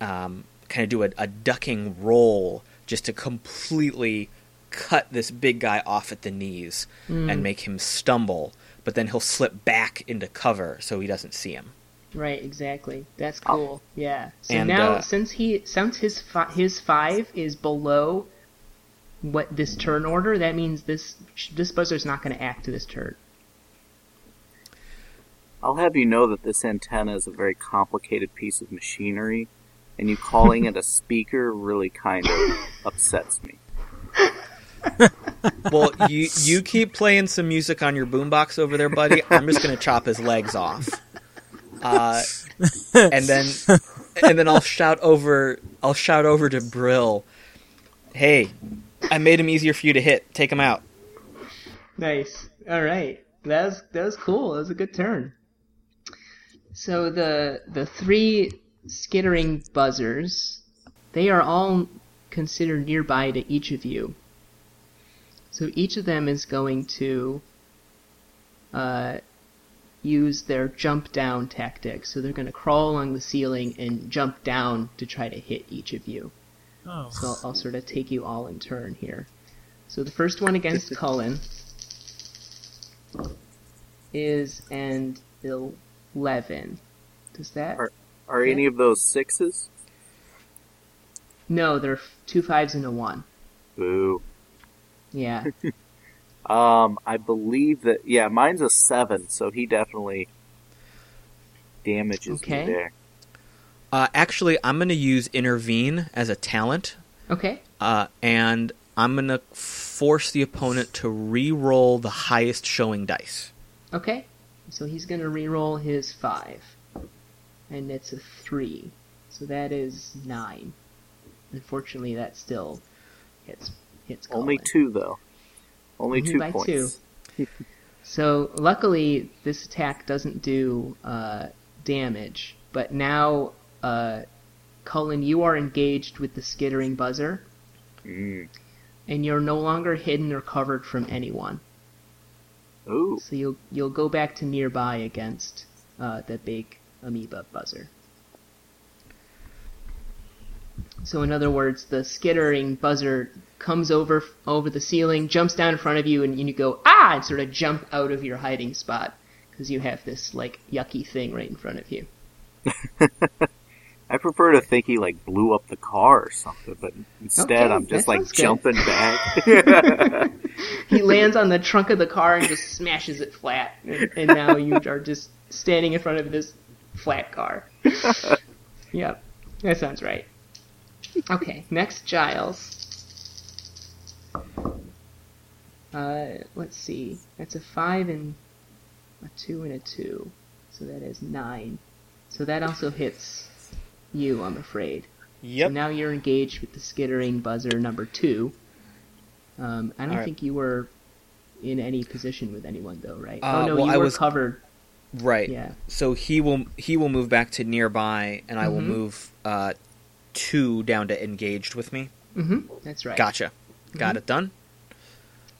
um, kind of do a, a ducking roll just to completely cut this big guy off at the knees and make him stumble. But then he'll slip back into cover so he doesn't see him. Right, exactly. That's cool. Yeah. So And, now, uh, since he since his fi- his five is below what this turn order, that means this this buzzer's not going to act to this turn. I'll have you know that this antenna is a very complicated piece of machinery, and you calling it a speaker really kind of upsets me. Well, you you keep playing some music on your boombox over there, buddy. I'm just gonna chop his legs off, uh, and then and then I'll shout over I'll shout over to Brill. Hey, I made him easier for you to hit. Take him out. Nice. All right. That was that was cool. That was a good turn. So the the three skittering buzzers, they are all considered nearby to each of you. So each of them is going to uh, use their jump down tactic. So they're going to crawl along the ceiling and jump down to try to hit each of you. Oh. So I'll, I'll sort of take you all in turn here. So the first one against Cullen is an eleven. Does that? Are- Are any of those sixes? No, they're two fives and a one. Boo. Yeah. Um, I believe that. Yeah, mine's a seven, so he definitely damages Okay. me there. Uh, actually, I'm gonna use intervene as a talent, Okay. uh, and I'm gonna force the opponent to re-roll the highest showing dice. Okay. So he's gonna re-roll his five, and it's a three. So that is nine. Unfortunately, that still hits hits. Only two though. Only Mhm, two by points. two. So luckily, this attack doesn't do uh, damage. But now, uh, Cullen, you are engaged with the skittering buzzer, Mm. and you're no longer hidden or covered from anyone. Ooh. So you'll you'll go back to nearby against uh, the big amoeba buzzer. So in other words, the skittering buzzer comes over over the ceiling, jumps down in front of you, and you go ah, and sort of jump out of your hiding spot because you have this like yucky thing right in front of you. I prefer to think he like blew up the car or something, but instead Okay, I'm just like sounds good. jumping back. He lands on the trunk of the car and just smashes it flat, and, and now you are just standing in front of this flat car. yep, that sounds right. Okay, next Giles. Uh, let's see. That's a five and a two and a two, so that is nine. So that also hits you, I'm afraid. Yep. So now you're engaged with the skittering buzzer number two. Um, I don't Alright. think you were in any position with anyone though, right? Uh, oh no, well, you I were was- covered. Right. Yeah. So he will he will move back to nearby, and I will Mhm. move uh, two down to engaged with me. Mm-hmm. That's right. Gotcha. Got it done.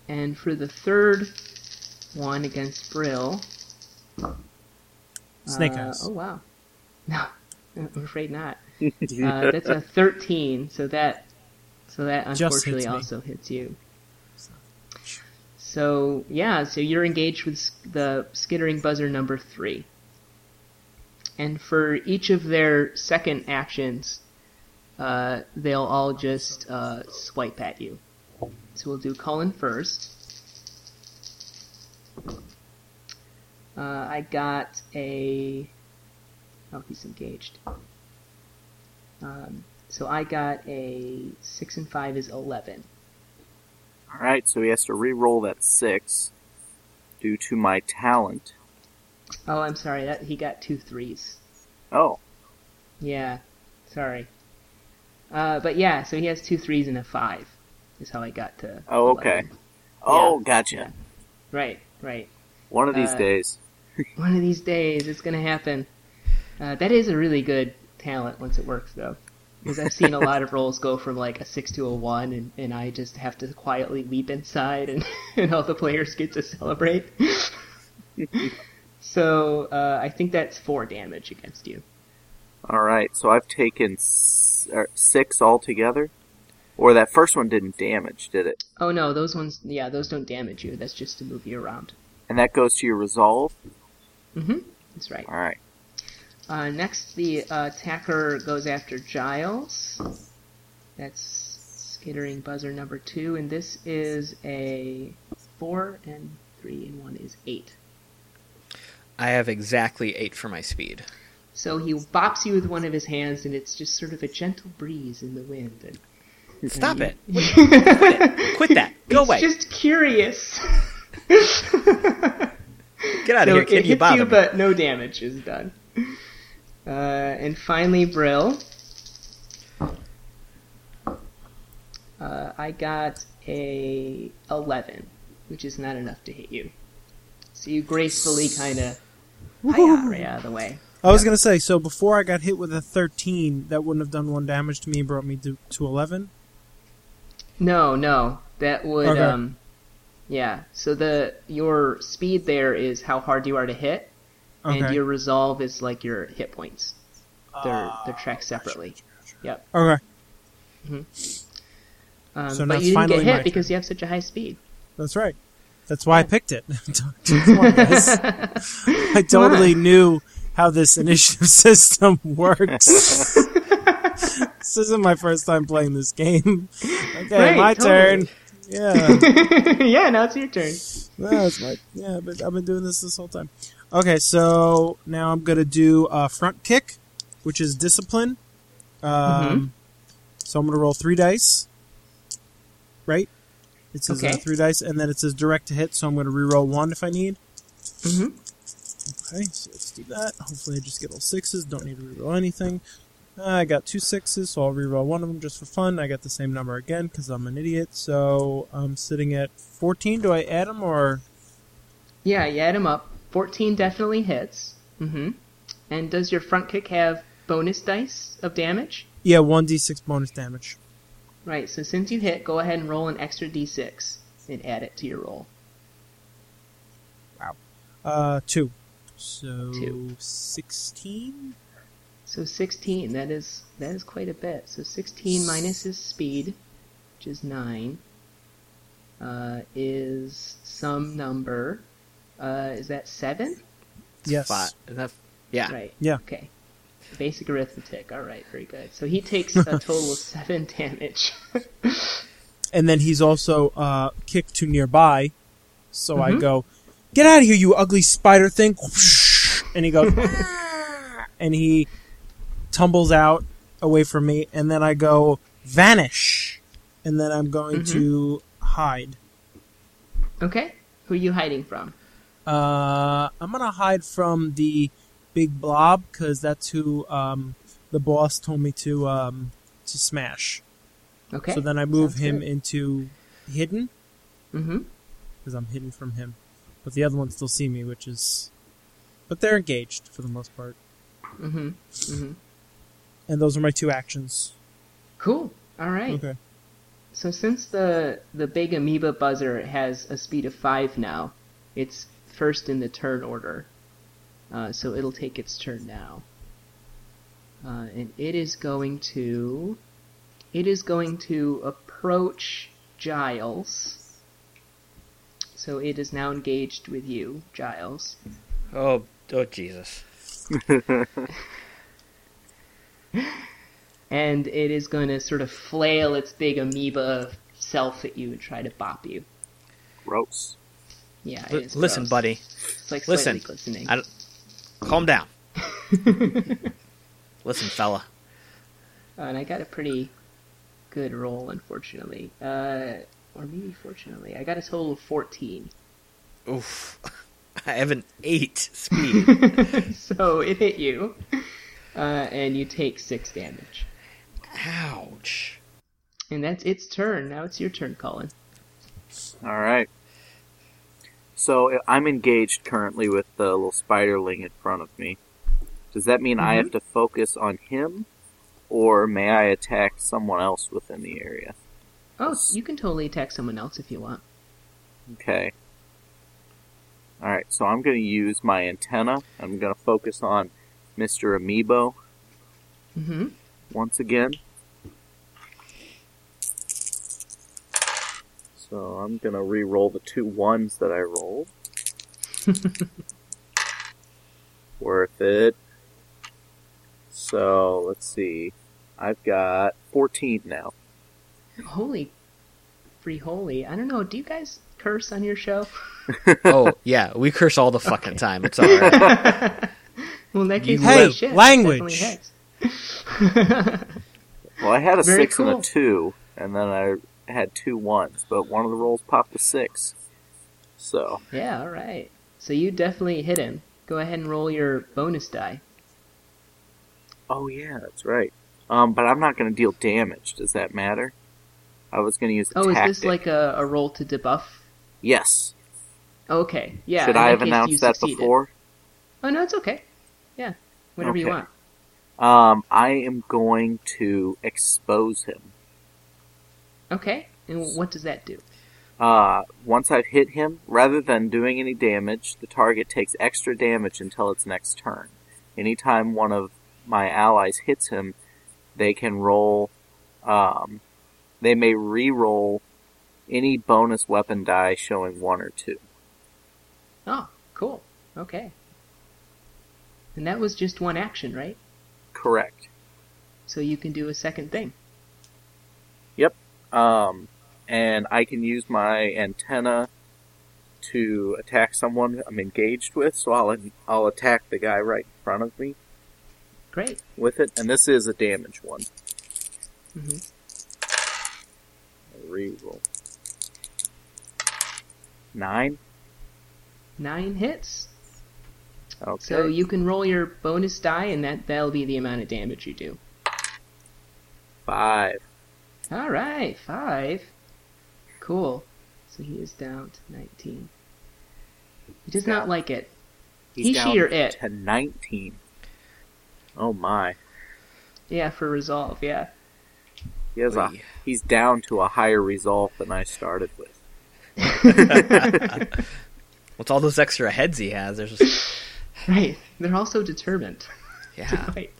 And for the third one against Brill. Snake uh, eyes. Oh wow. No, I'm afraid not. Uh, that's a 13, so that so that unfortunately hits also hits you. So yeah, so you're engaged with the skittering buzzer number three, and for each of their second actions, uh, they'll all just uh, swipe at you. So we'll do Cullen first. Uh, I got a. Oh, he's engaged. Um, so I got a six and five is eleven. Alright, so he has to re-roll that six due to my talent. Oh, I'm sorry. That he got two threes. Oh, Yeah, sorry. Uh, but yeah, so he has two threes and a five. Is how I got to. oh, okay. 11. Oh, Yeah. gotcha. Right, right. One of these Uh, days. One of these days, it's gonna happen. Uh, that is a really good talent once it works, though. Because I've seen a lot of rolls go from like a six to a one, and, and I just have to quietly weep inside, and, and all the players get to celebrate. so uh, I think that's four damage against you. Alright, so I've taken s- er, six altogether. Or that first one didn't damage, did it? Oh no, those ones, yeah, those don't damage you. That's just to move you around. And that goes to your resolve? Mm-hmm. That's right. Alright. Uh, next, the uh, attacker goes after Giles. That's skittering buzzer number two, and this is a four and three and one is eight. I have exactly eight for my speed. So he bops you with one of his hands, and it's just sort of a gentle breeze in the wind. And, Stop and it! Quit that. Go it's away. just curious. Get out of here, it kid. You hits bother you, but no damage is done. Uh, and finally, Brill. Uh, I got a 11, which is not enough to hit you. So you gracefully kind of right out of the way. I was gonna say, so before I got hit with a 13, that wouldn't have done one damage to me, brought me to, to 11. No, no, that would Okay. um, yeah. So the your speed there is how hard you are to hit, and your resolve is like your hit points. They're Ah, they're tracked separately. Yep. Okay, Um, So but you didn't get hit because you have such a high speed. that's right. That's why I picked it. On. I totally knew how this initiative system works. this isn't my first time playing this game. Okay, Right, my totally. turn. Yeah, yeah, now it's your turn. no, it's my yeah, but I've been doing this this whole time. Okay, so now I'm gonna do a front kick, which is discipline. Um, So I'm gonna roll three dice. Right? It says uh, three dice, and then it says direct to hit. So I'm gonna re-roll one if I need. hmm Okay, so let's do that. Hopefully, I just get all sixes. Don't need to reroll anything. I got two sixes, so I'll reroll one of them just for fun. I got the same number again because I'm an idiot. So I'm sitting at 14. Do I add them or? Yeah, you add them up. 14 definitely hits. Mm-hmm. And does your front kick have bonus dice of damage? Yeah, 1d6 bonus damage. Right, so since you hit, go ahead and roll an extra d6 and add it to your roll. Wow. Uh, two. So Two. 16? So 16, that is that is quite a bit. So 16 minus his speed, which is 9, uh, is some number. Uh, is that 7? Yes. Fi- is that- yeah. Right. Yeah. Okay. Basic arithmetic. All right, very good. So he takes a total of 7 damage. And then he's also uh, kicked to nearby. So I Mhm. go, Get out of here, you ugly spider thing! And he goes, and he tumbles out away from me. And then I go, Vanish! And then I'm going Mhm. to hide. okay. Who are you hiding from? Uh, I'm gonna hide from the big blob because that's who um, the boss told me to um, to smash. Okay. So then I move Sounds him good. into hidden Mm-hmm. because I'm hidden from him, but the other ones still see me, which is, but they're engaged for the most part. Mm-hmm. Mm-hmm. And those are my two actions. Cool. All right. Okay. So since the the big amoeba buzzer has a speed of five now, it's first in the turn order. Uh, so it'll take its turn now, uh, and it is going to it is going to approach Giles. So it is now engaged with you, Giles. Oh, oh Jesus. And it is going to sort of flail its big amoeba self at you and try to bop you. Gross. Yeah, it Li- listen, gross. buddy. It's like Listen. glistening. I calm down. Listen, fella. Uh, and I got a pretty good roll, unfortunately. Uh, or maybe fortunately. I got a total of 14. Oof. I have an eight speed. so it hit you. Uh, and you take 6 damage. Ouch. And that's its turn. Now it's your turn, Colin. All right. So I'm engaged currently with the little spiderling in front of me. Does that mean I have to focus on him, or may I attack someone else within the area? Oh, you can totally attack someone else if you want. Okay. All right. So I'm going to use my antenna. I'm going to focus on Mr. Amoeba Mm-hmm. once again. So I'm going to re-roll the two ones that I rolled. Worth it. So let's see. I've got 14 now. Holy, free holy. I don't know. Do you guys curse on your show? Oh, yeah, we curse all the fucking time. It's alright. Well, in that case, Hey, shit, language. Well, I had a Very six and a two, and then I had two ones, but one of the rolls popped a six. So Yeah, all right. So you definitely hit him. Go ahead and roll your bonus die. Oh yeah, that's right. Um, but I'm not going to deal damage. Does that matter? I was going to use. Oh, is this like a, a roll to debuff? Yes. Okay, yeah. Should I have announced that succeeded. before? Oh no, it's okay. Yeah, whatever you want. Um, I am going to expose him. Okay, and what does that do? Uh, once I've hit him, rather than doing any damage, the target takes extra damage until its next turn. Anytime one of my allies hits him, they can roll, um, they may re-roll any bonus weapon die showing one or two. Oh, cool. Okay. And that was just one action, right? Correct. So you can do a second thing. Um, and I can use my antenna to attack someone I'm engaged with, so I'll, I'll attack the guy right in front of me Great. with it, and this is a damage one. hmm Reroll. Nine. Nine hits. Okay. So you can roll your bonus die, and that that'll be the amount of damage you do. Five. All right, five. Cool. So he is down to 19. He does not like it. He's He, down she, or it. to 19. Oh my. Yeah, for resolve, yeah. He has a, he's down to a higher resolve than I started with. What's all those extra heads he has? There's just, Right. They're also determined to yeah. fight.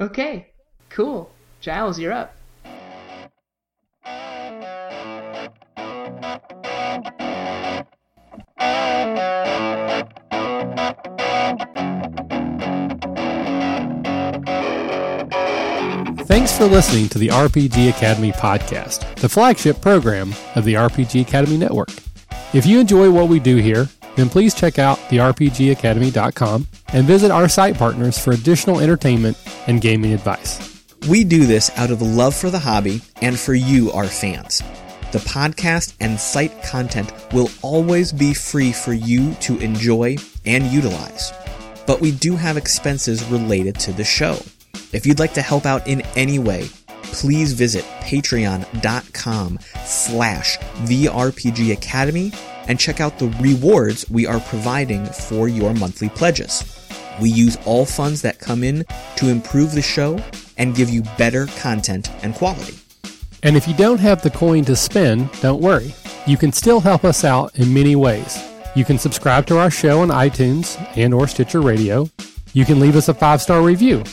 Okay, cool. Giles, you're up. Thanks for listening to the RPG Academy podcast, the flagship program of the RPG Academy Network. If you enjoy what we do here, then please check out therpgacademy.com and visit our site partners for additional entertainment and gaming advice. We do this out of love for the hobby and for you, our fans. The podcast and site content will always be free for you to enjoy and utilize. But we do have expenses related to the show. If you'd like to help out in any way, please visit patreon.com slash the RPG Academy and check out the rewards we are providing for your monthly pledges. We use all funds that come in to improve the show and give you better content and quality. And if you don't have the coin to spend, don't worry. You can still help us out in many ways. You can subscribe to our show on iTunes and or Stitcher Radio. You can leave us a five-star review.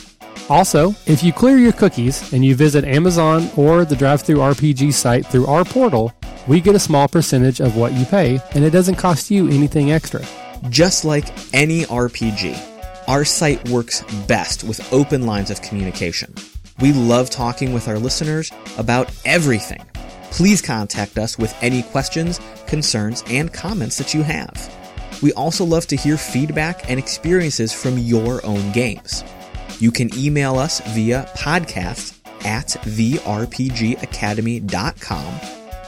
Also, if you clear your cookies and you visit Amazon or the Drive-Thru RPG site through our portal, we get a small percentage of what you pay, and it doesn't cost you anything extra. Just like any RPG, our site works best with open lines of communication. We love talking with our listeners about everything. Please contact us with any questions, concerns, and comments that you have. We also love to hear feedback and experiences from your own games. You can email us via podcast at therpgacademy.com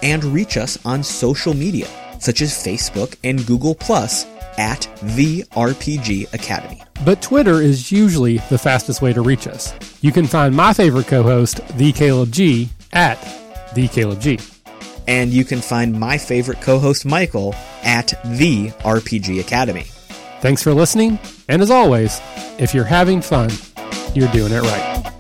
and reach us on social media, such as Facebook and Google Plus at the RPG Academy. But Twitter is usually the fastest way to reach us. You can find my favorite co-host, the Caleb G, at the Caleb G. And you can find my favorite co-host Michael at the RPG Academy. Thanks for listening, and as always, if you're having fun, you're doing it right.